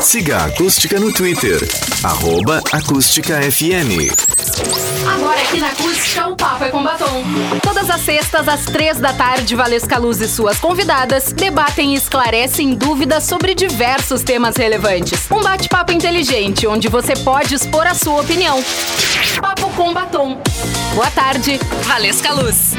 Siga a Acústica no Twitter, arroba Acústica FM. Agora aqui na Acústica, o Papo é com Batom. Todas as sextas, às três da tarde, Valesca Luz e suas convidadas debatem e esclarecem dúvidas sobre diversos temas relevantes. Um bate-papo inteligente, onde você pode expor a sua opinião. Papo com Batom. Boa tarde, Valesca Luz.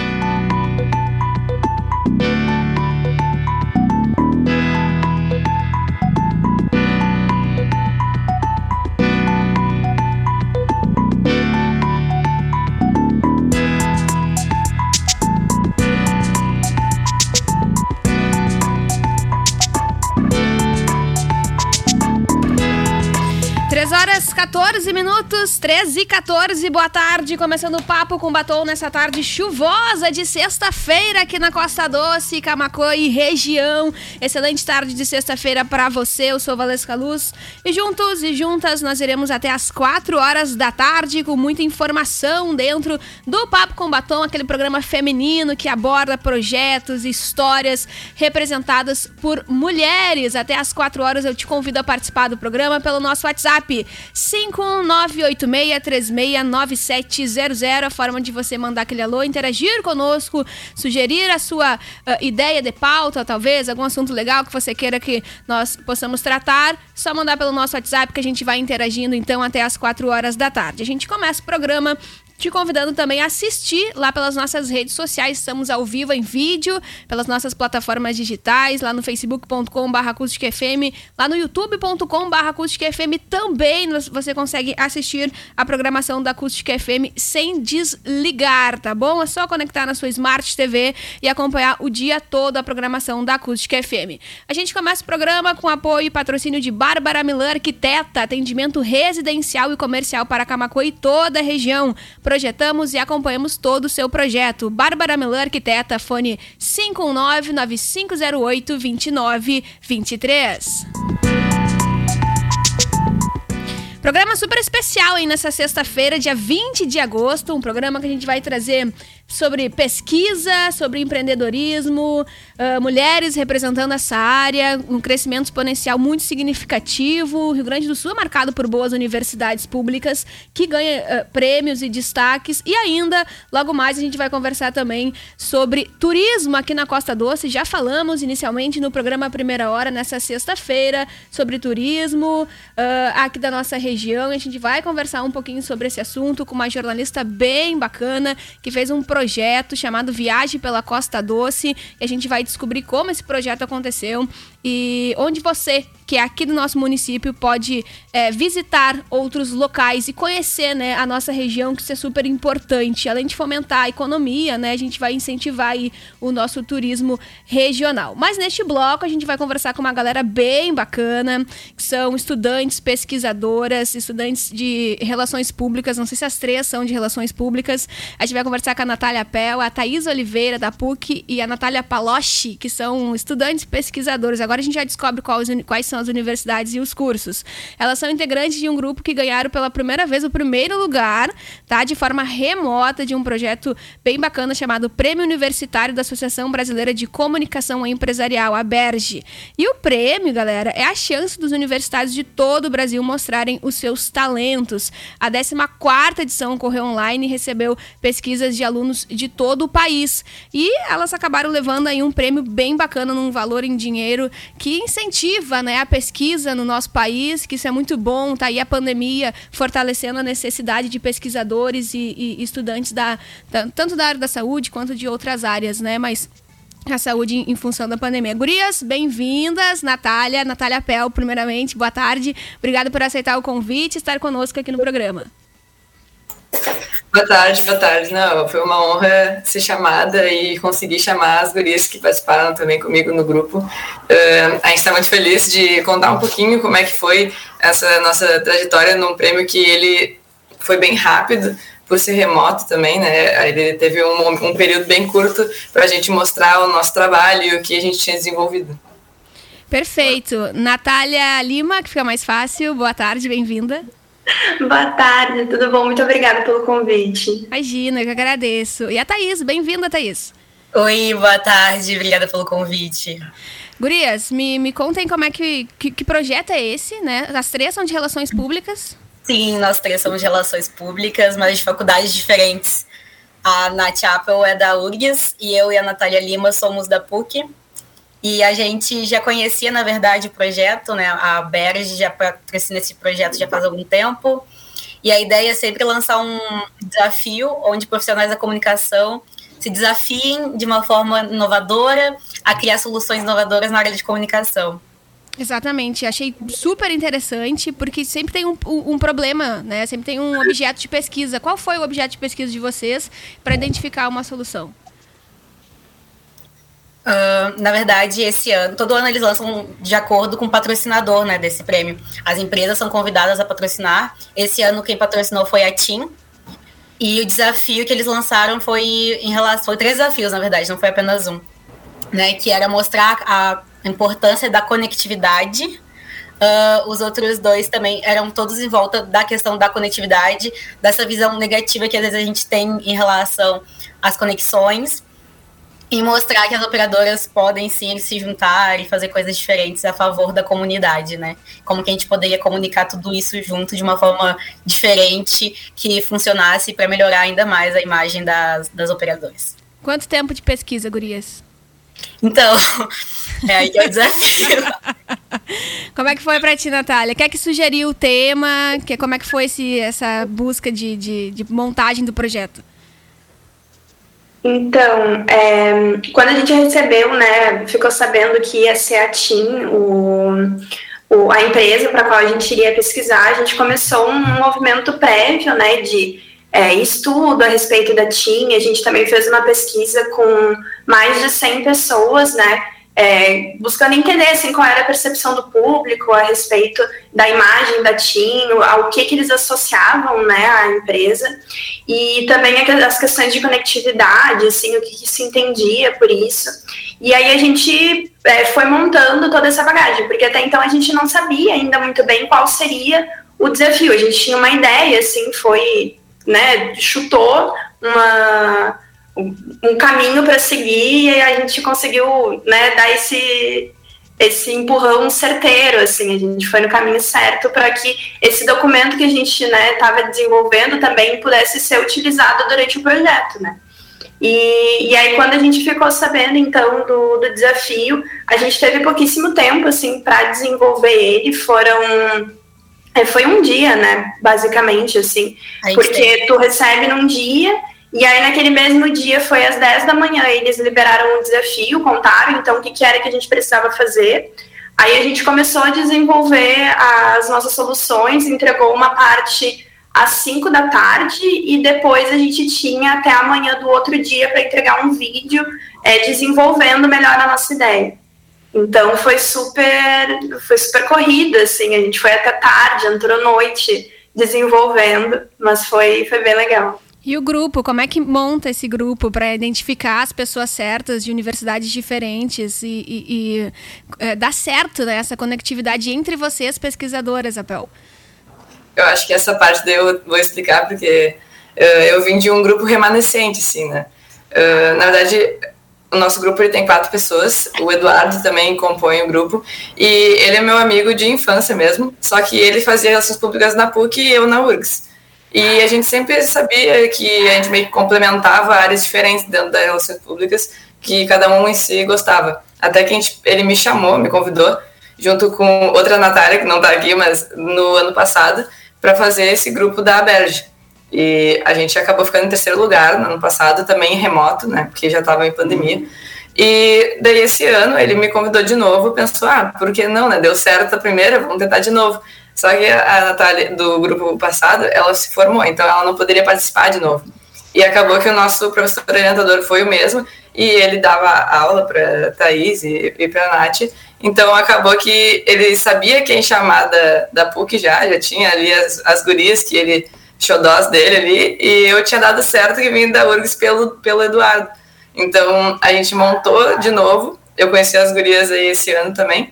Horas 14 minutos, 13 e 14, boa tarde. Começando o papo com batom nessa tarde chuvosa de sexta-feira aqui na Costa Doce, Camacoa e região. Excelente tarde de sexta-feira para você. Eu sou Valesca Luz e juntos e juntas nós iremos até as 4 horas da tarde com muita informação dentro do Papo com Batom, aquele programa feminino que aborda projetos e histórias representadas por mulheres. Até as 4 horas eu te convido a participar do programa pelo nosso WhatsApp 51986369700, a forma de você mandar aquele alô, interagir conosco, sugerir a sua uh, ideia de pauta, talvez, algum assunto legal que você queira que nós possamos tratar, só mandar pelo nosso WhatsApp que a gente vai interagindo então até as 4 horas da tarde. A gente começa o programa te convidando também a assistir lá pelas nossas redes sociais. Estamos ao vivo em vídeo, pelas nossas plataformas digitais, lá no facebook.com.br lá no youtube.com.br também você consegue assistir a programação da Acústica FM sem desligar, tá bom? É só conectar na sua Smart TV e acompanhar o dia todo a programação da Acústica FM. A gente começa o programa com apoio e patrocínio de Bárbara Milan Arquiteta, atendimento residencial e comercial para Camacuã e toda a região projetamos e acompanhamos todo o seu projeto. Bárbara Melan, arquiteta, fone 519-9508-2923. Programa super especial aí nessa sexta-feira, dia 20 de agosto, um programa que a gente vai trazer sobre pesquisa, sobre empreendedorismo, uh, mulheres representando essa área, um crescimento exponencial muito significativo. O Rio Grande do Sul é marcado por boas universidades públicas que ganham uh, prêmios e destaques. E ainda, logo mais, a gente vai conversar também sobre turismo aqui na Costa Doce. Já falamos inicialmente no programa Primeira Hora, nessa sexta-feira, sobre turismo uh, aqui da nossa região. A gente vai conversar um pouquinho sobre esse assunto com uma jornalista bem bacana que fez um projeto projeto chamado Viagem pela Costa Doce e a gente vai descobrir como esse projeto aconteceu e onde você que é aqui do nosso município pode é, visitar outros locais e conhecer né, a nossa região, que isso é super importante. Além de fomentar a economia, né, a gente vai incentivar aí o nosso turismo regional. Mas neste bloco a gente vai conversar com uma galera bem bacana, que são estudantes, pesquisadoras, estudantes de relações públicas, não sei se as três são de relações públicas. A gente vai conversar com a Natália Pel, a Thaís Oliveira, da PUC, e a Natália Paloschi, que são estudantes pesquisadores. Agora a gente já descobre quais, quais são as universidades e os cursos. Elas são integrantes de um grupo que ganharam pela primeira vez o primeiro lugar, tá? De forma remota de um projeto bem bacana chamado Prêmio Universitário da Associação Brasileira de Comunicação Empresarial, a Berge. E o prêmio, galera, é a chance dos universitários de todo o Brasil mostrarem os seus talentos. A 14 edição ocorreu online e recebeu pesquisas de alunos de todo o país. E elas acabaram levando aí um prêmio bem bacana num valor em dinheiro que incentiva, né, a pesquisa no nosso país, que isso é muito bom, tá aí a pandemia fortalecendo a necessidade de pesquisadores e, e estudantes da, da, tanto da área da saúde quanto de outras áreas, né? Mas a saúde em função da pandemia. Gurias, bem-vindas. Natália, Natália Pel, primeiramente, boa tarde. Obrigada por aceitar o convite e estar conosco aqui no programa. Boa tarde, boa tarde. Não, foi uma honra ser chamada e conseguir chamar as gurias que participaram também comigo no grupo. Uh, a gente está muito feliz de contar um pouquinho como é que foi essa nossa trajetória num prêmio que ele foi bem rápido, por ser remoto também, né? Ele teve um, um período bem curto para a gente mostrar o nosso trabalho e o que a gente tinha desenvolvido. Perfeito. Natália Lima, que fica mais fácil, boa tarde, bem-vinda. Boa tarde, tudo bom? Muito obrigada pelo convite. Imagina, eu que agradeço. E a Thaís, bem-vinda, Thaís. Oi, boa tarde, obrigada pelo convite. Gurias, me, me contem como é que, que, que projeto é esse, né? As três são de relações públicas. Sim, nós três somos de relações públicas, mas de faculdades diferentes. A Nath Apple é da URGS e eu e a Natália Lima somos da PUC. E a gente já conhecia, na verdade, o projeto, né? A Berge já patrocina esse projeto já faz algum tempo. E a ideia é sempre lançar um desafio onde profissionais da comunicação se desafiem de uma forma inovadora a criar soluções inovadoras na área de comunicação. Exatamente, achei super interessante, porque sempre tem um, um, problema, né? Sempre tem um objeto de pesquisa. Qual foi o objeto de pesquisa de vocês para identificar uma solução? Uh, na verdade, esse ano, todo ano eles lançam de acordo com o patrocinador né, desse prêmio. As empresas são convidadas a patrocinar. Esse ano quem patrocinou foi a TIM. E o desafio que eles lançaram foi em relação. Foi três desafios, na verdade, não foi apenas um. Né, que era mostrar a importância da conectividade. Uh, os outros dois também eram todos em volta da questão da conectividade, dessa visão negativa que às vezes a gente tem em relação às conexões e mostrar que as operadoras podem sim se juntar e fazer coisas diferentes a favor da comunidade, né? Como que a gente poderia comunicar tudo isso junto de uma forma diferente que funcionasse para melhorar ainda mais a imagem das, das operadoras. Quanto tempo de pesquisa, Gurias? Então, é aí que é o desafio. Como é que foi para ti, Natália? Quer que sugeriu o tema? Que, como é que foi esse, essa busca de, de, de montagem do projeto? Então, é, quando a gente recebeu, né, ficou sabendo que ia ser a TIM, o, o, a empresa para qual a gente iria pesquisar, a gente começou um movimento prévio, né, de é, estudo a respeito da TIM, a gente também fez uma pesquisa com mais de 100 pessoas, né, é, buscando entender assim, qual era a percepção do público a respeito da imagem da TIM, ao que, que eles associavam né, à empresa, e também as questões de conectividade, assim, o que, que se entendia por isso. E aí a gente é, foi montando toda essa bagagem, porque até então a gente não sabia ainda muito bem qual seria o desafio. A gente tinha uma ideia, assim, foi, né, chutou uma um caminho para seguir e a gente conseguiu né, dar esse, esse empurrão certeiro, assim, a gente foi no caminho certo para que esse documento que a gente estava né, desenvolvendo também pudesse ser utilizado durante o projeto, né. E, e aí quando a gente ficou sabendo então do, do desafio, a gente teve pouquíssimo tempo assim para desenvolver ele, foram é, foi um dia, né, basicamente assim, porque tu recebe num dia e aí, naquele mesmo dia, foi às 10 da manhã, eles liberaram um desafio, contaram então o que, que era que a gente precisava fazer. Aí a gente começou a desenvolver as nossas soluções, entregou uma parte às 5 da tarde e depois a gente tinha até amanhã do outro dia para entregar um vídeo é, desenvolvendo melhor a nossa ideia. Então foi super, foi super corrida, assim, a gente foi até tarde, entrou noite desenvolvendo, mas foi, foi bem legal. E o grupo, como é que monta esse grupo para identificar as pessoas certas de universidades diferentes e, e, e é, dar certo né, essa conectividade entre vocês, pesquisadoras, Apel? Eu acho que essa parte daí eu vou explicar porque uh, eu vim de um grupo remanescente, assim, né? Uh, na verdade, o nosso grupo ele tem quatro pessoas, o Eduardo também compõe o grupo, e ele é meu amigo de infância mesmo, só que ele fazia relações públicas na PUC e eu na URGS. E a gente sempre sabia que a gente meio que complementava áreas diferentes dentro das relações públicas, que cada um em si gostava. Até que gente, ele me chamou, me convidou, junto com outra Natália, que não está aqui, mas no ano passado, para fazer esse grupo da Aberge. E a gente acabou ficando em terceiro lugar no ano passado, também remoto, né, porque já estava em pandemia. E daí esse ano ele me convidou de novo, pensou, ah, por que não, né? Deu certo a primeira, vamos tentar de novo. Só que a Natália, do grupo passado, ela se formou, então ela não poderia participar de novo. E acabou que o nosso professor orientador foi o mesmo, e ele dava aula para Thaís e, e para Nath. Então acabou que ele sabia quem chamar da, da PUC já, já tinha ali as, as gurias que ele, xodós dele ali, e eu tinha dado certo que vim da URGS pelo, pelo Eduardo. Então a gente montou de novo, eu conheci as gurias aí esse ano também,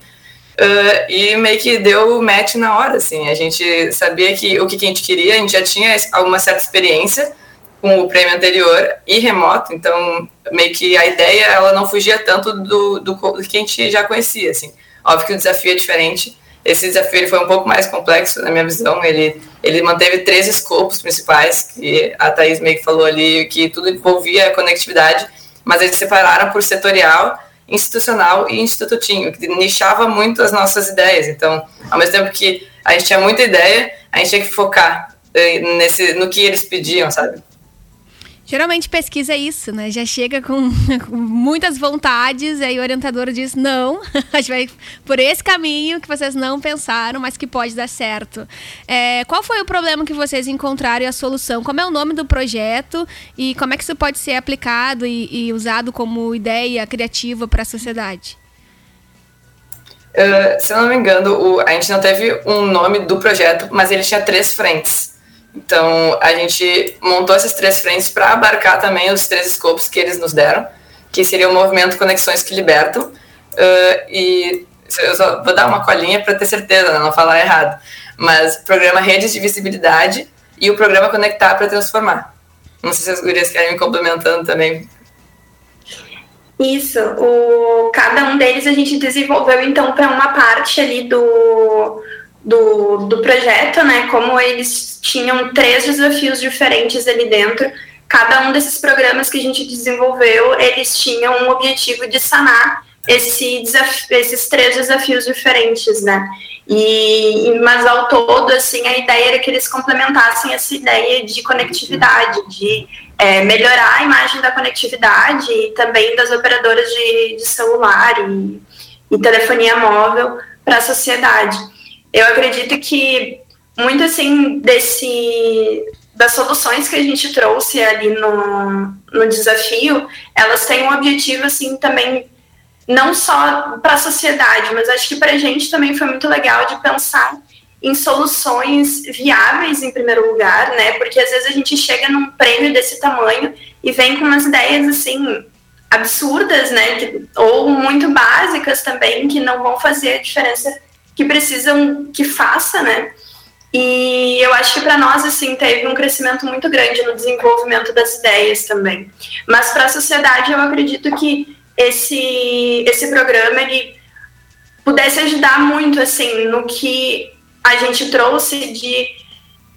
Uh, e meio que deu match na hora, assim. A gente sabia que o que a gente queria, a gente já tinha alguma certa experiência com o prêmio anterior e remoto, então meio que a ideia ela não fugia tanto do, do, do que a gente já conhecia, assim. Óbvio que o desafio é diferente. Esse desafio ele foi um pouco mais complexo na minha visão. Ele, ele manteve três escopos principais, que a Thaís meio que falou ali, que tudo envolvia a conectividade, mas eles separaram por setorial, institucional e institutinho, que nichava muito as nossas ideias. Então, ao mesmo tempo que a gente tinha muita ideia, a gente tinha que focar eh, nesse, no que eles pediam, sabe? Geralmente pesquisa é isso, né? Já chega com, com, muitas vontades, aí o orientador diz: não, a gente vai por esse caminho que vocês não pensaram, mas que pode dar certo. É, qual foi o problema que vocês encontraram e a solução? Como é o nome do projeto e como é que isso pode ser aplicado e, e usado como ideia criativa para a sociedade? Uh, se não me engano, o, a gente não teve um nome do projeto, mas ele tinha três frentes. Então, a gente montou essas três frentes para abarcar também os três escopos que eles nos deram, que seria o movimento Conexões que Libertam. Uh, e eu só vou dar uma colinha para ter certeza, né, não falar errado. Mas programa Redes de Visibilidade e o programa Conectar para Transformar. Não sei se as gurias querem me complementando também. Isso, o, cada um deles a gente desenvolveu então para uma parte ali do, do, do projeto, né? Como eles tinham três desafios diferentes ali dentro, cada um desses programas que a gente desenvolveu, eles tinham um objetivo de sanar esse esses três desafios diferentes, né? E, mas ao todo, assim, a ideia era que eles complementassem essa ideia de conectividade, de é, melhorar a imagem da conectividade e também das operadoras de, de celular e, e telefonia móvel para a sociedade eu acredito que muito assim desse das soluções que a gente trouxe ali no, no desafio, elas têm um objetivo assim também não só para a sociedade, mas acho que para a gente também foi muito legal de pensar em soluções viáveis em primeiro lugar, né? Porque às vezes a gente chega num prêmio desse tamanho e vem com umas ideias assim absurdas, né? Que, ou muito básicas também que não vão fazer a diferença que precisam que faça, né? E eu acho que para nós assim teve um crescimento muito grande no desenvolvimento das ideias também. Mas para a sociedade eu acredito que esse esse programa ele pudesse ajudar muito assim no que a gente trouxe de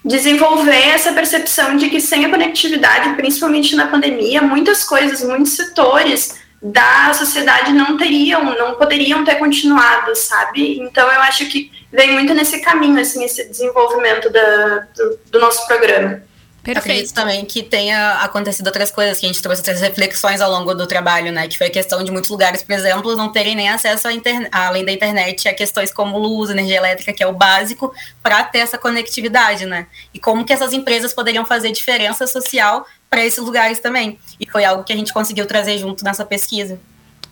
desenvolver essa percepção de que sem a conectividade, principalmente na pandemia, muitas coisas, muitos setores da sociedade não teriam, não poderiam ter continuado, sabe? Então eu acho que vem muito nesse caminho, assim, esse desenvolvimento da, do, do nosso programa. Perfeito. Acredito também que tenha acontecido outras coisas, que a gente trouxe outras reflexões ao longo do trabalho, né? Que foi a questão de muitos lugares, por exemplo, não terem nem acesso à internet, além da internet, a questões como luz, energia elétrica, que é o básico, para ter essa conectividade, né? E como que essas empresas poderiam fazer diferença social para esses lugares também. E foi algo que a gente conseguiu trazer junto nessa pesquisa.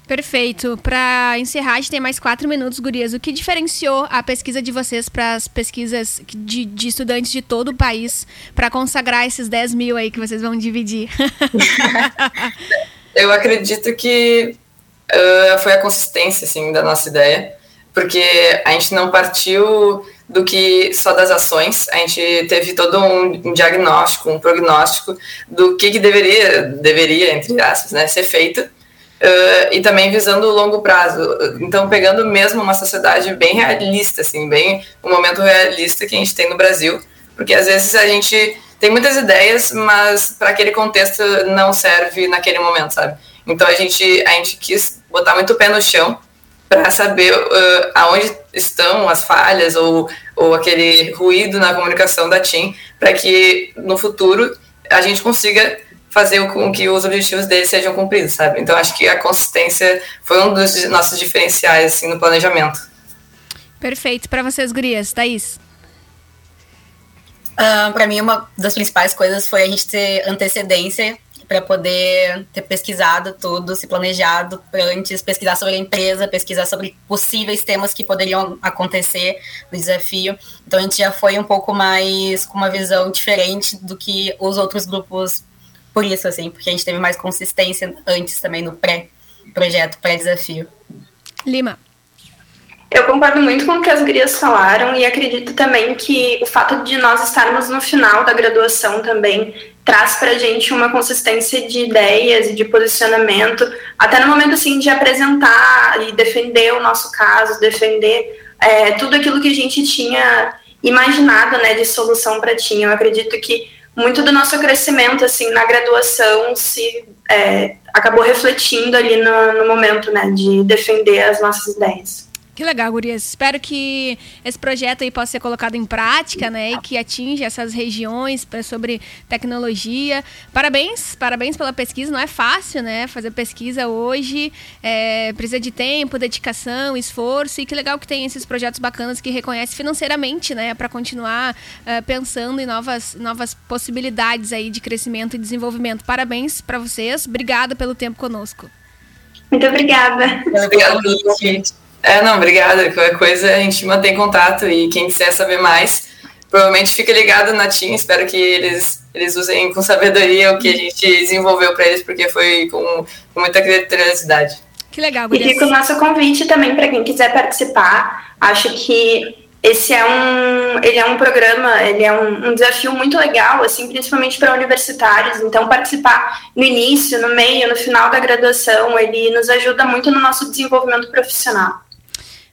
Perfeito. Para encerrar, a gente tem mais quatro minutos, Gurias. O que diferenciou a pesquisa de vocês para as pesquisas de, de, estudantes de todo o país para consagrar esses 10 mil aí que vocês vão dividir? Eu acredito que uh, foi a consistência assim, da nossa ideia, porque a gente não partiu do que só das ações. A gente teve todo um, diagnóstico, um prognóstico do que, que deveria, deveria, entre aspas, né, ser feito. Uh, e também visando o longo prazo. Então, pegando mesmo uma sociedade bem realista, assim, bem um momento realista que a gente tem no Brasil, porque às vezes a gente tem muitas ideias, mas para aquele contexto não serve naquele momento, sabe? Então a gente a gente quis botar muito o pé no chão para saber uh, aonde estão as falhas ou, ou aquele ruído na comunicação da TIM, para que no futuro a gente consiga fazer com que os objetivos deles sejam cumpridos, sabe? Então acho que a consistência foi um dos nossos diferenciais assim, no planejamento. Perfeito. Para vocês, gurias, Thaís? Uh, ah, para mim, uma das principais coisas foi a gente ter antecedência para poder ter pesquisado tudo, se planejado antes, pesquisar sobre a empresa, pesquisar sobre possíveis temas que poderiam acontecer no desafio. Então a gente já foi um pouco mais com uma visão diferente do que os outros grupos por isso, assim, porque a gente teve mais consistência antes também no pré-projeto, pré-desafio. Lima. Eu concordo muito com o que as gurias falaram e acredito também que o fato de nós estarmos no final da graduação também traz para a gente uma consistência de ideias e de posicionamento, até no momento assim de apresentar e defender o nosso caso, defender é, tudo aquilo que a gente tinha imaginado, né, de solução para tinha. Eu acredito que muito do nosso crescimento assim na graduação se é, acabou refletindo ali no, no momento, né, de defender as nossas ideias. Que legal, Gurias. Espero que esse projeto aí possa ser colocado em prática, né? E que atinja essas regiões sobre tecnologia. Parabéns, parabéns pela pesquisa. Não é fácil, né? Fazer pesquisa hoje. É, precisa de tempo, dedicação, esforço. E que legal que tem esses projetos bacanas que reconhece financeiramente, né? Para continuar uh, pensando em novas, novas possibilidades aí de crescimento e desenvolvimento. Parabéns para vocês. Obrigada pelo tempo conosco. Muito obrigada. Obrigada pelo convite. É, não, obrigada. Qualquer coisa a gente mantém contato e quem quiser saber mais, provavelmente fica ligado na TIM. Espero que eles, eles usem com sabedoria o que a gente desenvolveu para eles, porque foi com, com muita criatividade. Que legal, Gurias. E fica o nosso convite também para quem quiser participar. Acho que esse é um, ele é um programa, ele é um, um desafio muito legal, assim, principalmente para universitários. Então, participar no início, no meio, no final da graduação, ele nos ajuda muito no nosso desenvolvimento profissional.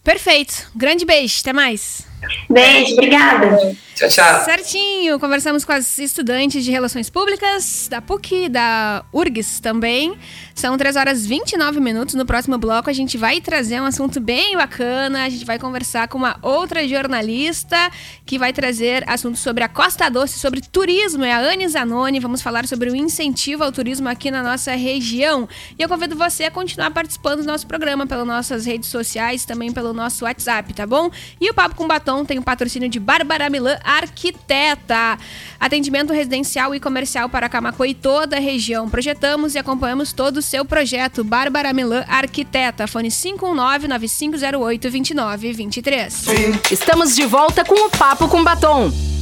Perfeito. Grande beijo. Até mais. Beijo. Obrigada. Tchau, tchau. Certinho. Conversamos com as estudantes de Relações Públicas da PUC, da URGS também. São 3 horas e 29 minutos. No próximo bloco, a gente vai trazer um assunto bem bacana. A gente vai conversar com uma outra jornalista que vai trazer assuntos sobre a Costa Doce, sobre turismo. É a Anne Zanoni. Vamos falar sobre o incentivo ao turismo aqui na nossa região. E eu convido você a continuar participando do nosso programa pelas nossas redes sociais, também pelo nosso WhatsApp, tá bom? E o Papo com Batom tem o patrocínio de Bárbara Milan, arquiteta. Atendimento residencial e comercial para Camacuã e toda a região. Projetamos e acompanhamos todos seu projeto. Bárbara Melan, arquiteta. Fone 519-9508-2923. Estamos de volta com o Papo com Batom.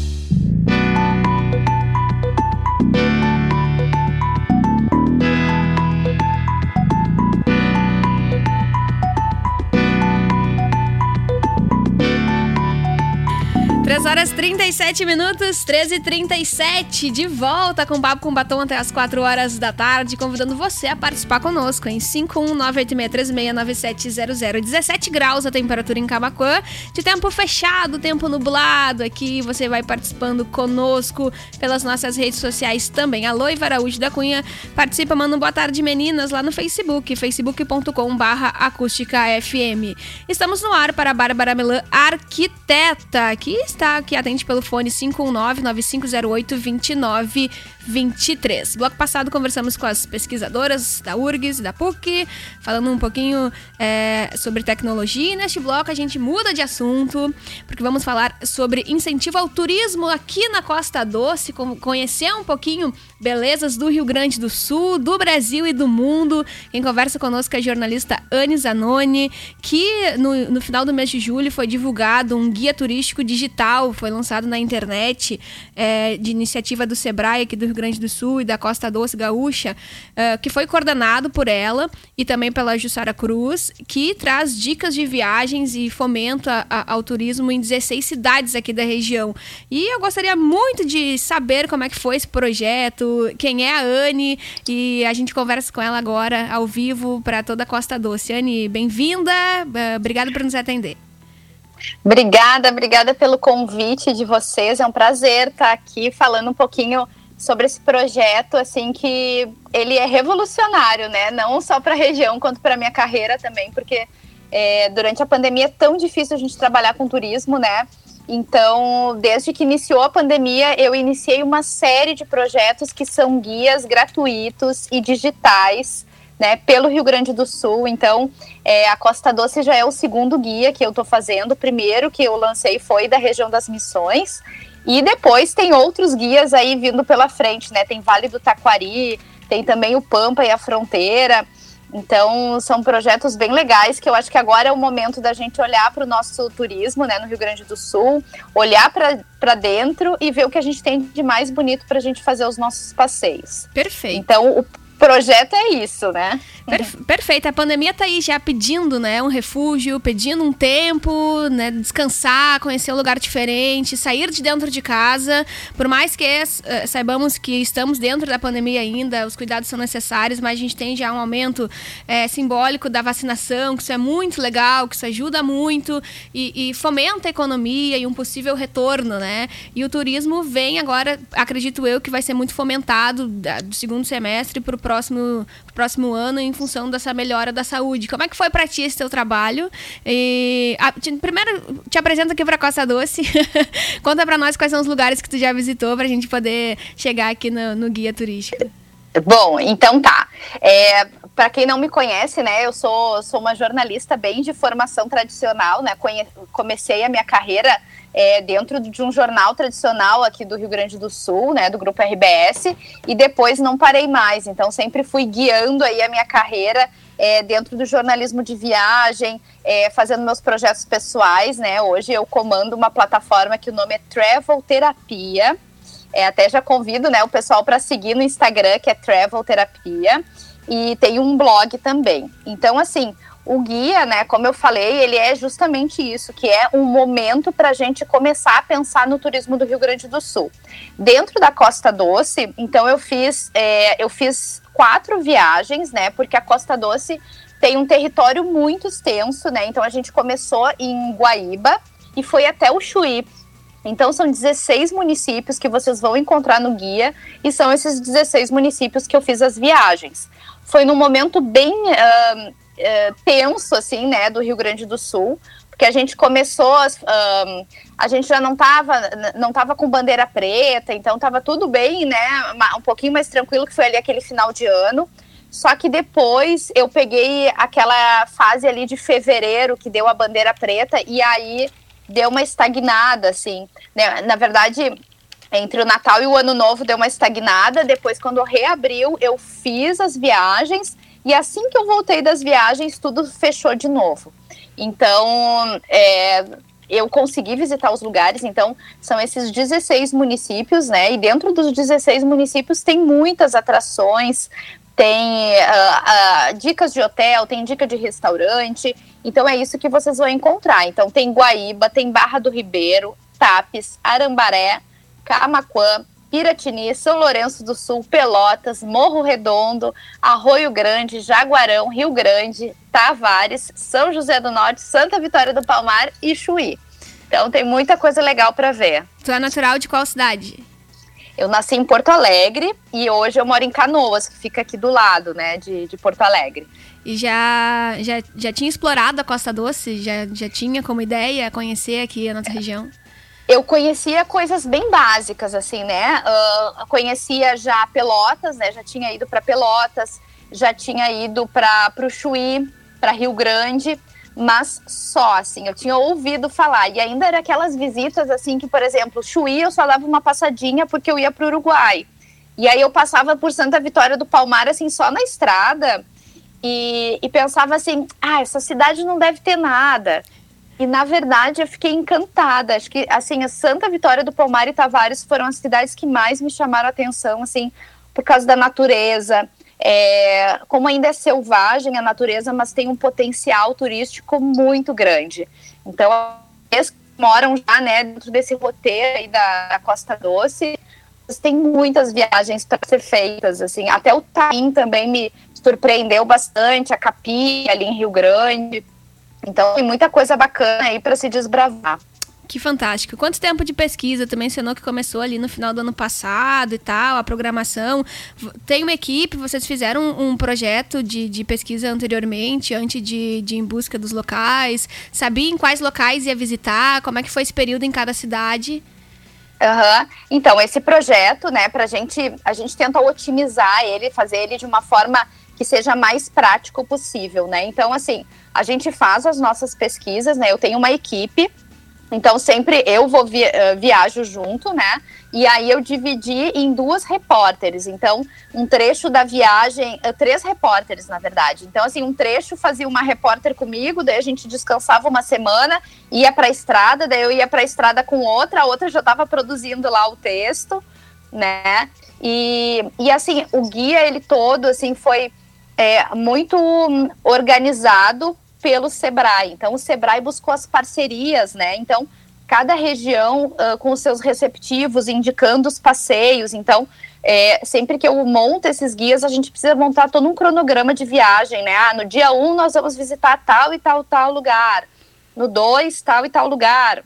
3 horas 37 minutos, 13 h 37 de volta com o Papo com Batom até as 4 horas da tarde, convidando você a participar conosco em 51986369700. 17 graus a temperatura em Camacuã, de tempo fechado, tempo nublado aqui, você vai participando conosco pelas nossas redes sociais também. Alô, Iva Araújo da Cunha, participa, manda um boa tarde meninas lá no Facebook, facebook.com acústica FM. Estamos no ar para a Bárbara Melan, arquiteta, que está que atende pelo fone 519-9508-2923. Bloco passado conversamos com as pesquisadoras da URGS da PUC, falando um pouquinho é, sobre tecnologia. E neste bloco a gente muda de assunto, porque vamos falar sobre incentivo ao turismo aqui na Costa Doce, conhecer um pouquinho belezas do Rio Grande do Sul, do Brasil e do mundo. Quem conversa conosco é a jornalista Anne Zanoni, que no, no final do mês de julho foi divulgado um guia turístico digital, foi lançado na internet, é, de iniciativa do Sebrae aqui do Rio Grande do Sul e da Costa Doce Gaúcha, é, que foi coordenado por ela e também pela Jussara Cruz, que traz dicas de viagens e fomento a, a, ao turismo em 16 cidades aqui da região. E eu gostaria muito de saber como é que foi esse projeto, quem é a Anne e a gente conversa com ela agora ao vivo para toda a Costa Doce. Anne, bem-vinda, uh, obrigada por nos atender. Obrigada, obrigada pelo convite de vocês. É um prazer estar aqui falando um pouquinho sobre esse projeto, assim que ele é revolucionário, né? Não só para a região quanto para minha carreira também, porque é, durante a pandemia é tão difícil a gente trabalhar com turismo, né? Então, desde que iniciou a pandemia, eu iniciei uma série de projetos que são guias gratuitos e digitais, né, pelo Rio Grande do Sul. Então, é, a Costa Doce já é o segundo guia que eu estou fazendo. O primeiro que eu lancei foi da região das Missões. E depois tem outros guias aí vindo pela frente, né? Tem Vale do Taquari, tem também o Pampa e a Fronteira. Então, são projetos bem legais que eu acho que agora é o momento da gente olhar para o nosso turismo né, no Rio Grande do Sul, olhar para dentro e ver o que a gente tem de mais bonito para a gente fazer os nossos passeios. Perfeito. Então, o projeto é isso, né? perfeito. A pandemia tá aí já pedindo, né, um refúgio, pedindo um tempo, né, descansar, conhecer um lugar diferente, sair de dentro de casa. Por mais que uh, saibamos que estamos dentro da pandemia ainda, os cuidados são necessários, mas a gente tem já um aumento é, simbólico da vacinação, que isso é muito legal, que isso ajuda muito e, e fomenta a economia e um possível retorno, né? E o turismo vem agora, acredito eu, que vai ser muito fomentado do segundo semestre para o próximo, próximo ano em função dessa melhora da saúde. Como é que foi para ti esse teu trabalho? E, a, te, primeiro, te apresento aqui para Costa Doce. Conta para nós quais são os lugares que tu já visitou para a gente poder chegar aqui no, no guia turístico. Bom, então tá. É, para quem não me conhece, né, eu sou, sou uma jornalista bem de formação tradicional, né? Comecei a minha carreira é, dentro de um jornal tradicional aqui do Rio Grande do Sul, né, do grupo RBS, e depois não parei mais. Então sempre fui guiando aí a minha carreira é, dentro do jornalismo de viagem, é, fazendo meus projetos pessoais, né? Hoje eu comando uma plataforma que o nome é Travel Terapia. É, até já convido né, o pessoal para seguir no Instagram, que é Travel Terapia, e tem um blog também. Então, assim, o guia, né, como eu falei, ele é justamente isso, que é um momento para a gente começar a pensar no turismo do Rio Grande do Sul. Dentro da Costa Doce, então eu fiz, é, eu fiz quatro viagens, né, porque a Costa Doce tem um território muito extenso, né, então a gente começou em Guaíba e foi até o Chuí. Então são 16 municípios que vocês vão encontrar no guia e são esses 16 municípios que eu fiz as viagens. Foi num momento bem uh, é, tenso, assim, né, do Rio Grande do Sul, porque a gente começou, um, a gente já não estava não tava com bandeira preta, então estava tudo bem, né, um pouquinho mais tranquilo, que foi ali aquele final de ano, só que depois eu peguei aquela fase ali de fevereiro, que deu a bandeira preta, e aí deu uma estagnada, assim, né, na verdade... Entre o Natal e o Ano Novo deu uma estagnada. Depois, quando reabriu, eu fiz as viagens e assim que eu voltei das viagens, tudo fechou de novo. Então, é, eu consegui visitar os lugares, então são esses 16 municípios, né? E dentro dos 16 municípios tem muitas atrações, tem uh, uh, dicas de hotel, tem dica de restaurante. Então é isso que vocês vão encontrar. Então tem Guaíba, tem Barra do Ribeiro, Tapes, Arambaré, Camaquã, Piratini, São Lourenço do Sul, Pelotas, Morro Redondo, Arroio Grande, Jaguarão, Rio Grande, Tavares, São José do Norte, Santa Vitória do Palmar e Chuí. Então tem muita coisa legal para ver. Tu é natural de qual cidade? Eu nasci em Porto Alegre e hoje eu moro em Canoas, que fica aqui do lado, né, de, de Porto Alegre. E já, já, já tinha explorado a Costa Doce? Já, já tinha como ideia conhecer aqui a nossa região? eu conhecia coisas bem básicas, assim, né? Uh, conhecia já Pelotas, né? Já tinha ido para Pelotas, já tinha ido para o Chuí, para Rio Grande, mas só, assim, eu tinha ouvido falar. E ainda era aquelas visitas, assim, que, por exemplo, Chuí eu só dava uma passadinha porque eu ia para o Uruguai. E aí eu passava por Santa Vitória do Palmar, assim, só na estrada. E, e pensava assim, ah, essa cidade não deve ter nada. E na verdade eu fiquei encantada. Acho que assim, a Santa Vitória do Palmar e Tavares foram as cidades que mais me chamaram a atenção, assim, por causa da natureza. É, como ainda é selvagem a natureza, mas tem um potencial turístico muito grande. Então, eles que moram já né, dentro desse roteiro aí da, da Costa Doce, tem muitas viagens para ser feitas, assim, até o Taim também me surpreendeu bastante, a Capi ali em Rio Grande, então tem muita coisa bacana aí para se desbravar. Que fantástico. Quanto tempo de pesquisa? Tu mencionou que começou ali no final do ano passado e tal, a programação. Tem uma equipe, vocês fizeram um, um projeto de, de, pesquisa anteriormente, antes de, de ir em busca dos locais? Sabia em quais locais ia visitar? Como é que foi esse período em cada cidade? Uhum. Então, esse projeto, né, pra gente, a gente tenta otimizar ele, fazer ele de uma forma que seja mais prático possível, né? Então, assim, a gente faz as nossas pesquisas, né? Eu tenho uma equipe, então sempre eu vou uh, viajo junto, né? E aí eu dividi em duas repórteres. Então, um trecho da viagem, uh, três repórteres, na verdade. Então, assim, um trecho fazia uma repórter comigo, daí a gente descansava uma semana, ia para a estrada, daí eu ia para a estrada com outra, a outra já estava produzindo lá o texto né? E, e assim, o guia, ele todo, assim, foi é, muito organizado pelo Sebrae. Então, o Sebrae buscou as parcerias, né? Então, cada região uh, com os seus receptivos, indicando os passeios. Então, é, sempre que eu monto esses guias, a gente precisa montar todo um cronograma de viagem, né? Ah, no dia 1 um, nós vamos visitar tal e tal, tal lugar. No 2, tal e tal lugar.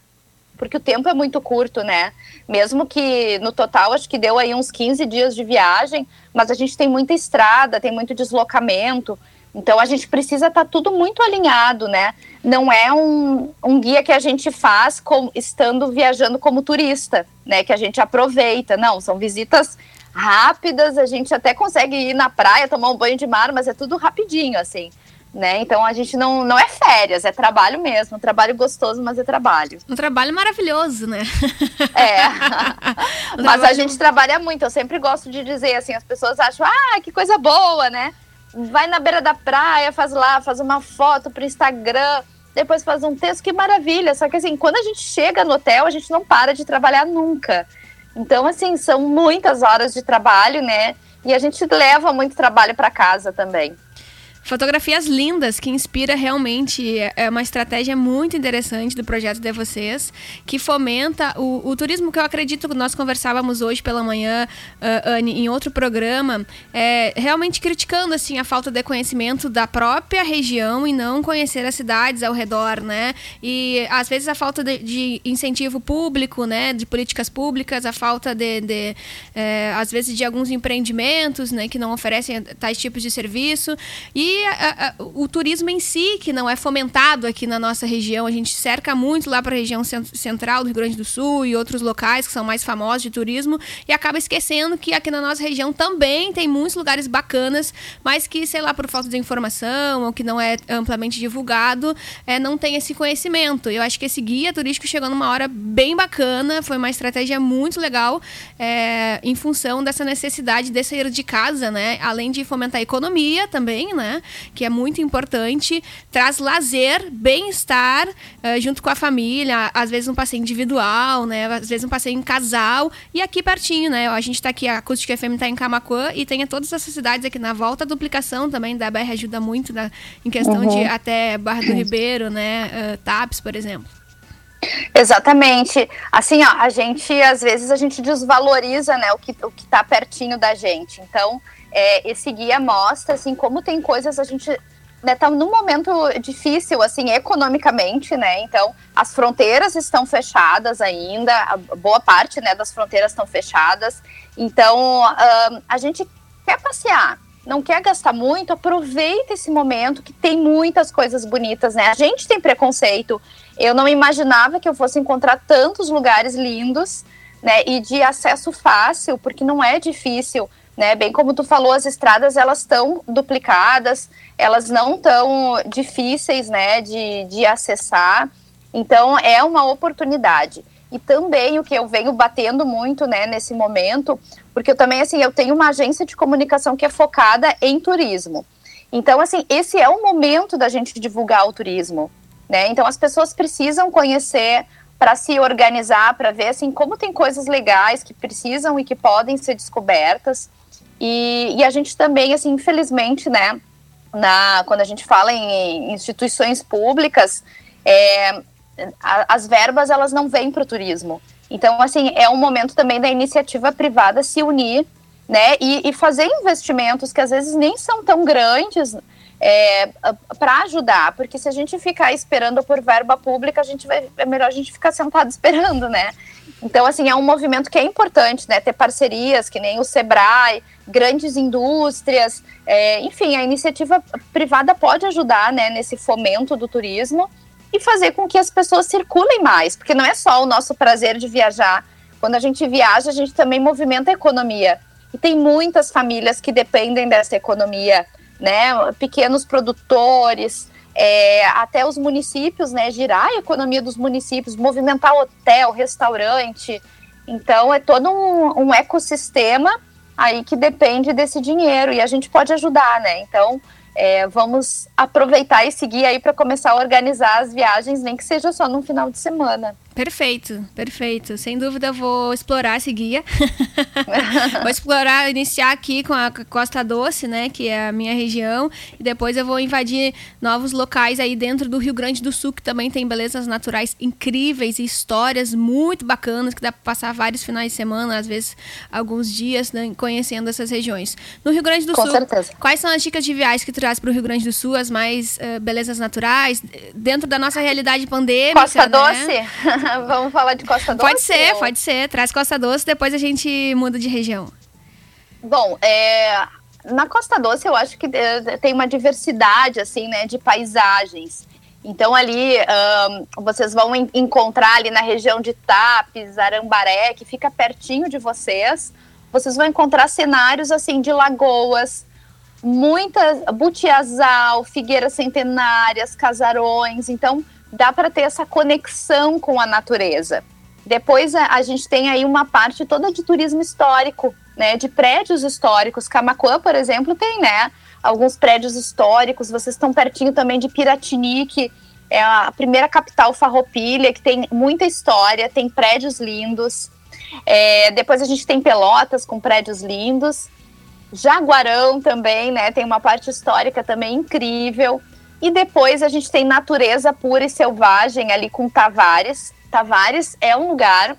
Porque o tempo é muito curto, né? Mesmo que no total, acho que deu aí uns 15 dias de viagem, mas a gente tem muita estrada, tem muito deslocamento. Então a gente precisa estar tá tudo muito alinhado, né? Não é um, um guia que a gente faz com, estando viajando como turista, né? Que a gente aproveita. Não, são visitas rápidas, a gente até consegue ir na praia, tomar um banho de mar, mas é tudo rapidinho, assim. Né? Então a gente não, não é férias, é trabalho mesmo, um trabalho gostoso, mas é trabalho. Um trabalho maravilhoso, né? É. mas trabalho... a gente trabalha muito, eu sempre gosto de dizer assim, as pessoas acham, ah, que coisa boa, né? vai na beira da praia, faz lá, faz uma foto pro Instagram, depois faz um texto, que maravilha. Só que assim, quando a gente chega no hotel, a gente não para de trabalhar nunca. Então, assim, são muitas horas de trabalho, né? E a gente leva muito trabalho para casa também. Fotografias lindas que inspira realmente. É uma estratégia muito interessante do projeto de vocês, que fomenta o, o turismo que eu acredito que nós conversávamos hoje pela manhã, uh, Anne, em outro programa, é, realmente criticando assim a falta de conhecimento da própria região e não conhecer as cidades ao redor, né? E às vezes a falta de, de incentivo público, né? De políticas públicas, a falta de, de é, às vezes de alguns empreendimentos, né? Que não oferecem tais tipos de serviço e a, a, o turismo em si, que não é fomentado aqui na nossa região. A gente cerca muito lá para a região central do Rio Grande do Sul e outros locais que são mais famosos de turismo e acaba esquecendo que aqui na nossa região também tem muitos lugares bacanas, mas que, sei lá, por falta de informação ou que não é amplamente divulgado, é, não tem esse conhecimento. Eu acho que esse guia turístico chegou numa hora bem bacana, foi uma estratégia muito legal é, em função dessa necessidade de sair de casa, né? Além de fomentar a economia também, né? Que é muito importante, traz lazer, bem-estar uh, junto com a família, às vezes um passeio individual, né? Às vezes um passeio em casal e aqui pertinho, né? A gente está aqui, a Acústica FM está em Camacuã e tem todas essas cidades aqui na volta. A duplicação também da BR ajuda muito na, em questão uhum. de até Barra do Ribeiro, né? Uh, TAPS, por exemplo. Exatamente. Assim, ó, a gente, às vezes, a gente desvaloriza, né, o que, o que tá pertinho da gente. Então, é, esse guia mostra assim como tem coisas a gente né, tá num momento difícil assim economicamente, né? Então as fronteiras estão fechadas ainda, a boa parte né, das fronteiras estão fechadas. Então uh, a gente quer passear, não quer gastar muito, aproveita esse momento que tem muitas coisas bonitas, né? A gente tem preconceito. Eu não imaginava que eu fosse encontrar tantos lugares lindos, né? E de acesso fácil, porque não é difícil né? Bem como tu falou, as estradas elas estão duplicadas, elas não tão difíceis, né, de, de acessar. Então é uma oportunidade. E também o que eu venho batendo muito, né, nesse momento, porque eu também assim, eu tenho uma agência de comunicação que é focada em turismo. Então assim, esse é o momento da gente divulgar o turismo, né? Então as pessoas precisam conhecer para se organizar, para ver assim como tem coisas legais que precisam e que podem ser descobertas. E, e a gente também, assim, infelizmente, né, na, quando a gente fala em instituições públicas, é, a, as verbas elas não vêm para o turismo. Então, assim, é um momento também da iniciativa privada se unir, né, e, e fazer investimentos que às vezes nem são tão grandes é, para ajudar, porque se a gente ficar esperando por verba pública, a gente vai, é melhor a gente ficar sentado esperando, né? Então, assim, é um movimento que é importante, né? Ter parcerias, que nem o Sebrae, grandes indústrias, é, enfim, a iniciativa privada pode ajudar, né, nesse fomento do turismo e fazer com que as pessoas circulem mais, porque não é só o nosso prazer de viajar. Quando a gente viaja, a gente também movimenta a economia. E tem muitas famílias que dependem dessa economia, né? Pequenos produtores, é, até os municípios, né? Girar a economia dos municípios, movimentar hotel, restaurante. Então, é todo um, um ecossistema aí que depende desse dinheiro e a gente pode ajudar, né? Então, é, vamos aproveitar esse guia aí para começar a organizar as viagens, nem que seja só num final de semana. Perfeito, perfeito. Sem dúvida vou explorar esse guia. vou explorar, iniciar aqui com a Costa Doce, né, que é a minha região, e depois eu vou invadir novos locais aí dentro do Rio Grande do Sul, que também tem belezas naturais incríveis e histórias muito bacanas, que dá para passar vários finais de semana, às vezes alguns dias, né, conhecendo essas regiões. No Rio Grande do com Sul, certeza. quais são as dicas de viagem que tu traz para o Rio Grande do Sul, as mais uh, belezas naturais, dentro da nossa realidade pandêmica, Costa né? Doce? Vamos falar de Costa Doce? Pode ser, ou... pode ser. Traz Costa Doce, depois a gente muda de região. Bom, é, na Costa Doce eu acho que é, tem uma diversidade, assim, né, de paisagens. Então ali um, vocês vão encontrar ali na região de Tapes, Arambaré, que fica pertinho de vocês. Vocês vão encontrar cenários assim de lagoas, muitas butiazal, figueiras centenárias, casarões. Então dá para ter essa conexão com a natureza. Depois a, a, gente tem aí uma parte toda de turismo histórico, né, de prédios históricos. Camacuã, por exemplo, tem, né, alguns prédios históricos. Vocês estão pertinho também de Piratini, que é a primeira capital farroupilha, que tem muita história, tem prédios lindos. É, depois a gente tem Pelotas com prédios lindos. Jaguarão também, né, tem uma parte histórica também incrível. E depois a gente tem natureza pura e selvagem ali com Tavares. Tavares é um lugar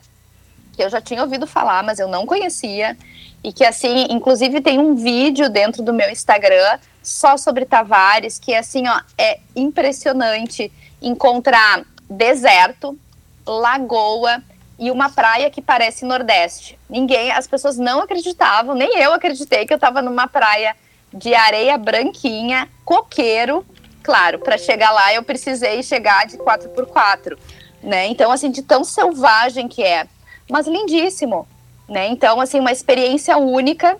que eu já tinha ouvido falar, mas eu não conhecia. E que, assim, inclusive tem um vídeo dentro do meu Instagram só sobre Tavares, que, assim, ó, é impressionante encontrar deserto, lagoa e uma praia que parece Nordeste. Ninguém, as pessoas não acreditavam, nem eu acreditei que eu estava numa praia de areia branquinha, coqueiro, claro, para chegar lá eu precisei chegar de 4x4, né? Então, assim, de tão selvagem que é, mas lindíssimo, né? Então, assim, uma experiência única.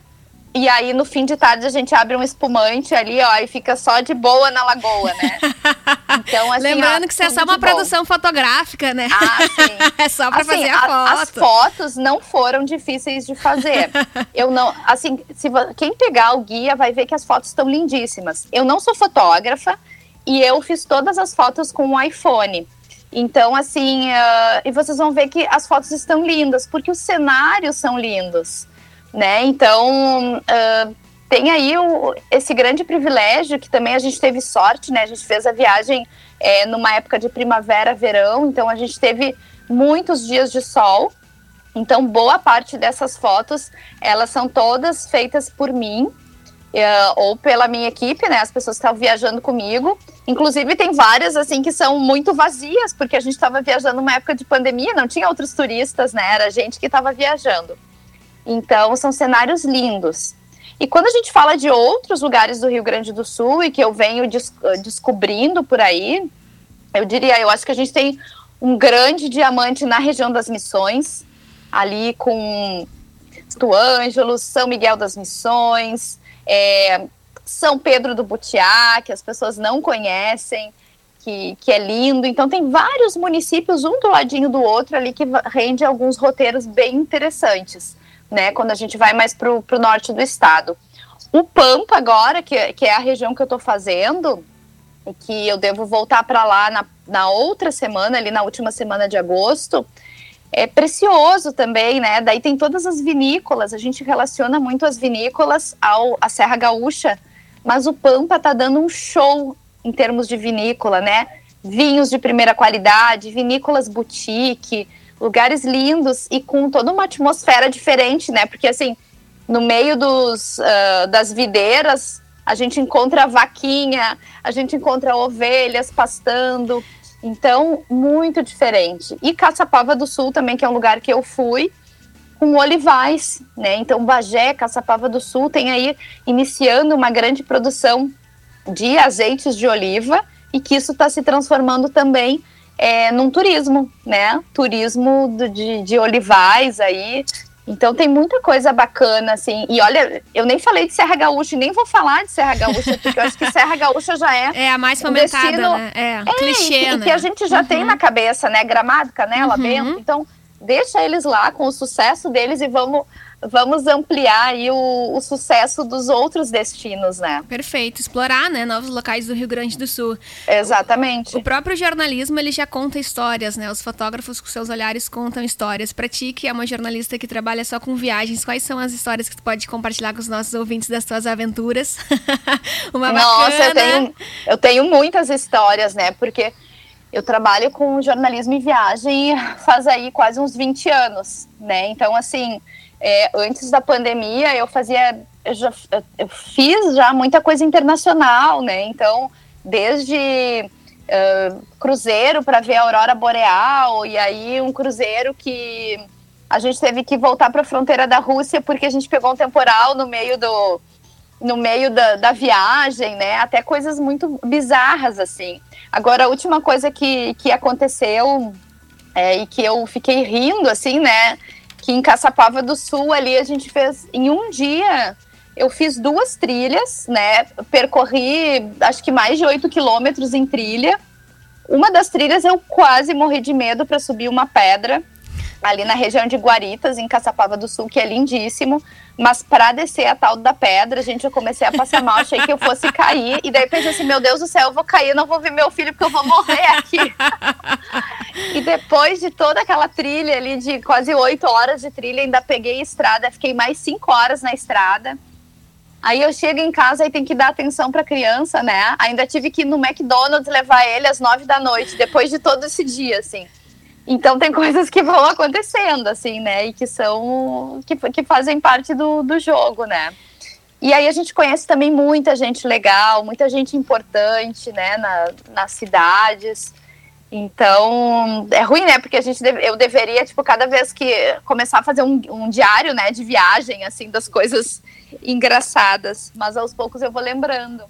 E aí, no fim de tarde, a gente abre um espumante ali, ó, e fica só de boa na lagoa, né? Então, assim, Lembrando ó, que isso é só uma produção fotográfica, né? Ah, sim. é só pra assim, fazer a, a foto. As fotos não foram difíceis de fazer. Eu não, assim, se quem pegar o guia vai ver que as fotos estão lindíssimas. Eu não sou fotógrafa, e eu fiz todas as fotos com o iPhone. Então, assim, uh, e vocês vão ver que as fotos estão lindas, porque os cenários são lindos, né? Então, uh, tem aí o, esse grande privilégio que também a gente teve sorte, né? A gente fez a viagem é, numa época de primavera, verão, então a gente teve muitos dias de sol. Então, boa parte dessas fotos, elas são todas feitas por mim, Uh, ou pela minha equipe, né? As pessoas estavam viajando comigo. Inclusive, tem várias, assim, que são muito vazias, porque a gente estava viajando numa época de pandemia, não tinha outros turistas, né? Era gente que estava viajando. Então, são cenários lindos. E quando a gente fala de outros lugares do Rio Grande do Sul e que eu venho des descobrindo por aí, eu diria, eu acho que a gente tem um grande diamante na região das Missões, ali com Santo Ângelo, São Miguel das Missões, é, São Pedro do Butiá, que as pessoas não conhecem, que, que é lindo. Então, tem vários municípios, um do ladinho do outro, ali, que rende alguns roteiros bem interessantes, né? Quando a gente vai mais para o norte do estado. O Pampa, agora, que, que é a região que eu estou fazendo, e que eu devo voltar para lá na, na outra semana, ali na última semana de agosto, é precioso também, né? Daí tem todas as vinícolas, a gente relaciona muito as vinícolas ao à Serra Gaúcha, mas o Pampa tá dando um show em termos de vinícola, né? Vinhos de primeira qualidade, vinícolas boutique, lugares lindos e com toda uma atmosfera diferente, né? Porque assim, no meio dos, uh, das videiras, a gente encontra vaquinha, a gente encontra ovelhas pastando, então, muito diferente. E Caçapava do Sul também, que é um lugar que eu fui, com olivais, né? Então, Bagé, Caçapava do Sul tem aí iniciando uma grande produção de azeites de oliva e que isso está se transformando também é, num turismo, né? Turismo de, de olivais aí, então tem muita coisa bacana, assim. E olha, eu nem falei de Serra Gaúcha, nem vou falar de Serra Gaúcha, porque eu acho que Serra Gaúcha já é. É a mais fomentada, um destino, né? É, é clichê, e, né? que a gente já uhum. tem na cabeça, né? Gramado, Canela, uhum. Bento. Então, deixa eles lá com o sucesso deles e vamos vamos ampliar aí o, o, sucesso dos outros destinos, né? Perfeito, explorar, né, novos locais do Rio Grande do Sul. Exatamente. O, o próprio jornalismo, ele já conta histórias, né? Os fotógrafos com seus olhares contam histórias. Para ti, que é uma jornalista que trabalha só com viagens, quais são as histórias que tu pode compartilhar com os nossos ouvintes das tuas aventuras? uma bacana. Nossa, eu tenho, eu tenho muitas histórias, né? Porque eu trabalho com jornalismo e viagem faz aí quase uns 20 anos, né? Então, assim, é, antes da pandemia, eu fazia, eu, já, eu fiz já muita coisa internacional, né? Então, desde uh, cruzeiro para ver a aurora boreal, e aí um cruzeiro que a gente teve que voltar para a fronteira da Rússia porque a gente pegou um temporal no meio do no meio da, da viagem, né? Até coisas muito bizarras assim. Agora, a última coisa que, que aconteceu é, e que eu fiquei rindo, assim, né? Que em Caçapava do Sul ali a gente fez em um dia eu fiz duas trilhas, né? Percorri acho que mais de oito quilômetros em trilha. Uma das trilhas eu quase morri de medo para subir uma pedra ali na região de Guaritas, em Caçapava do Sul, que é lindíssimo. Mas para descer a tal da pedra, gente, eu comecei a passar mal, achei que eu fosse cair. E daí pensei assim, meu Deus do céu, eu vou cair, não vou ver meu filho porque eu vou morrer aqui. e depois de toda aquela trilha ali, de quase oito horas de trilha, ainda peguei estrada, fiquei mais cinco horas na estrada. Aí eu chego em casa e tem que dar atenção para a criança, né? Ainda tive que ir no McDonald's levar ele às nove da noite, depois de todo esse dia, assim. Então tem coisas que vão acontecendo, assim, né? E que são. que, que fazem parte do, do jogo, né? E aí a gente conhece também muita gente legal, muita gente importante, né, na, nas cidades. Então, é ruim, né? Porque a gente deve, eu deveria, tipo, cada vez que começar a fazer um, um, diário, né, de viagem, assim, das coisas engraçadas. Mas aos poucos eu vou lembrando.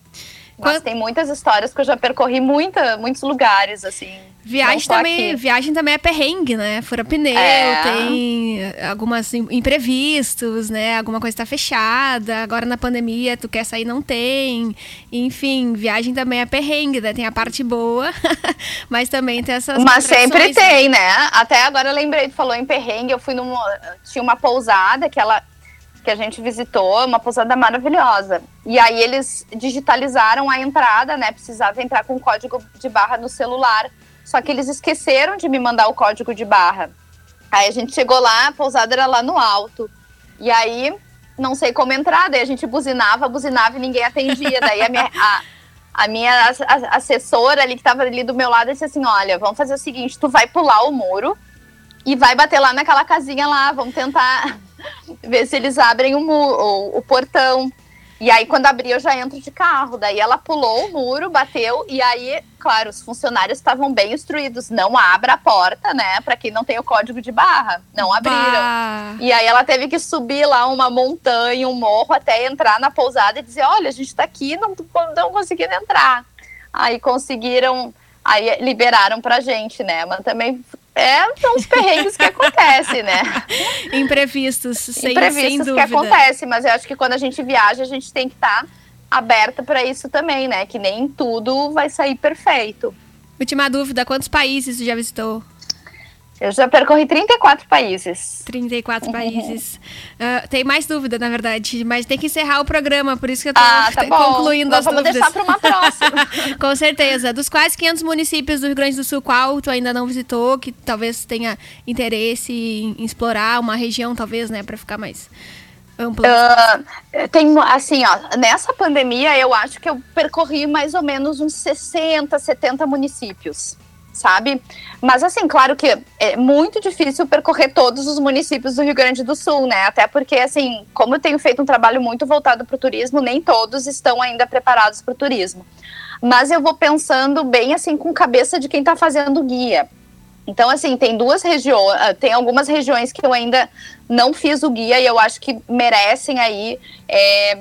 Mas Quando... tem muitas histórias que eu já percorri muita, muitos lugares, assim. Viagem também, viagem também é perrengue, né? Fura pneu, é. tem algumas imprevistos, né? Alguma coisa está fechada. Agora na pandemia tu quer sair, não tem. Enfim, viagem também é perrengue, né? Tem a parte boa, mas também tem essas Mas sempre né? tem, né? Até agora eu lembrei, tu falou em perrengue, eu fui numa tinha uma pousada que ela que a gente visitou, uma pousada maravilhosa. E aí eles digitalizaram a entrada, né? Precisava entrar com código de barra no celular. Só que eles esqueceram de me mandar o código de barra. Aí a gente chegou lá, a pousada era lá no alto. E aí, não sei como entrar, daí a gente buzinava, buzinava e ninguém atendia. Daí a minha, a, a minha assessora ali que estava ali do meu lado disse assim: Olha, vamos fazer o seguinte: tu vai pular o muro e vai bater lá naquela casinha lá, vamos tentar ver se eles abrem o, o, o portão. E aí, quando abri, eu já entro de carro. Daí ela pulou o muro, bateu, e aí, claro, os funcionários estavam bem instruídos. Não abra a porta, né? Para quem não tem o código de barra. Não abriram. Bah. E aí ela teve que subir lá uma montanha, um morro, até entrar na pousada e dizer: olha, a gente tá aqui, não, não conseguindo entrar. Aí conseguiram, aí liberaram pra gente, né? Mas também é, são os perrengues que acontecem, né? Imprevistos, sem, Imprevistos sem dúvida. que acontecem, mas eu acho que quando a gente viaja, a gente tem que estar tá aberta para isso também, né? Que nem tudo vai sair perfeito. Última dúvida, quantos países você já visitou? Eu já percorri 34 países. 34 uhum. países. Uh, tem mais dúvida, na verdade, mas tem que encerrar o programa, por isso que eu tô ah, tá concluindo Nós as vamos dúvidas. deixar para uma próxima. Com certeza. Dos quase 500 municípios do Rio Grande do Sul, qual tu ainda não visitou, que talvez tenha interesse em explorar uma região, talvez, né, para ficar mais ampla? Uh, tem, assim, ó, nessa pandemia, eu acho que eu percorri mais ou menos uns 60, 70 municípios sabe? Mas assim, claro que é muito difícil percorrer todos os municípios do Rio Grande do Sul, né? Até porque, assim, como eu tenho feito um trabalho muito voltado para o turismo, nem todos estão ainda preparados para o turismo. Mas eu vou pensando bem assim com cabeça de quem está fazendo guia. Então, assim, tem duas regiões, ah, tem algumas regiões que eu ainda não fiz o guia e eu acho que merecem aí, é,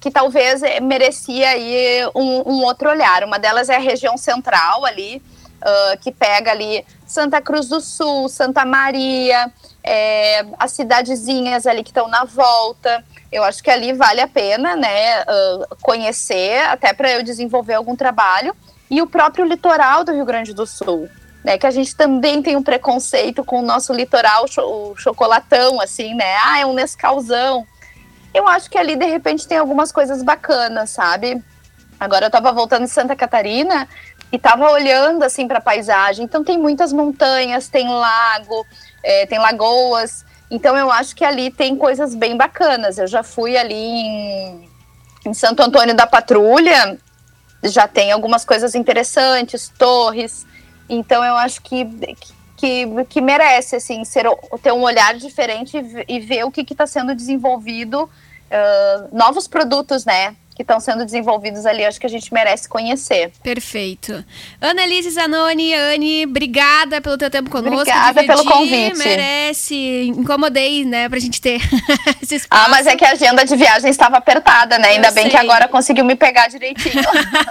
que talvez merecia aí um, um outro olhar. Uma delas é a região central ali, uh, que pega ali Santa Cruz do Sul, Santa Maria, é, as cidadezinhas ali que estão na volta. Eu acho que ali vale a pena, né, uh, conhecer, até para eu desenvolver algum trabalho. E o próprio litoral do Rio Grande do Sul, né? Que a gente também tem um preconceito com o nosso litoral, o chocolatão, assim, né? Ah, é um Nescauzão. Eu acho que ali, de repente, tem algumas coisas bacanas, sabe? Agora eu tava voltando de Santa Catarina e tava olhando, assim, pra paisagem. Então tem muitas montanhas, tem lago, é, tem lagoas. Então eu acho que ali tem coisas bem bacanas. Eu já fui ali em, em Santo Antônio da Patrulha, já tem algumas coisas interessantes, torres. Então eu acho que, que, que merece assim ser ter um olhar diferente e, e ver o que está sendo desenvolvido, uh, novos produtos, né? Que estão sendo desenvolvidos ali, acho que a gente merece conhecer. Perfeito. Ana Elise Zanoni, Anne, obrigada pelo teu tempo conosco. Obrigada pelo convite. Merece. Incomodei, né, pra gente ter esse espaço. Ah, mas é que a agenda de viagem estava apertada, né? Ainda Eu bem sei. que agora conseguiu me pegar direitinho.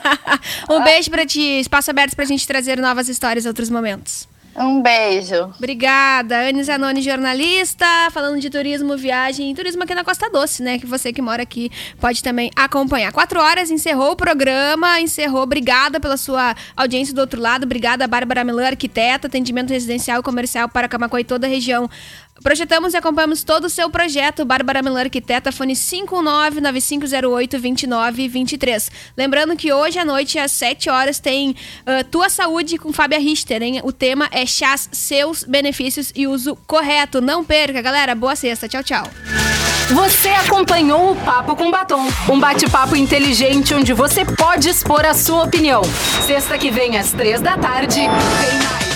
um beijo pra ti. Espaço aberto pra gente trazer novas histórias em outros momentos. Um beijo. Obrigada. Anne Zanoni, jornalista, falando de turismo, viagem e turismo aqui na Costa Doce, né? Que você que mora aqui pode também acompanhar. Quatro horas, encerrou o programa, encerrou. Obrigada pela sua audiência do outro lado. Obrigada, Bárbara Milan, arquiteta, atendimento residencial e comercial para Camacuã e toda a região. Projetamos e acompanhamos todo o seu projeto. Bárbara Milan, arquiteta, fone 51995082923. Lembrando que hoje à noite, às 7 horas, tem uh, Tua Saúde com Fábia Richter, hein? O tema é chás, seus benefícios e uso correto. Não perca, galera. Boa sexta. Tchau, tchau. Você acompanhou o Papo com Batom, um bate-papo inteligente onde você pode expor a sua opinião. Sexta que vem às três da tarde, tem mais.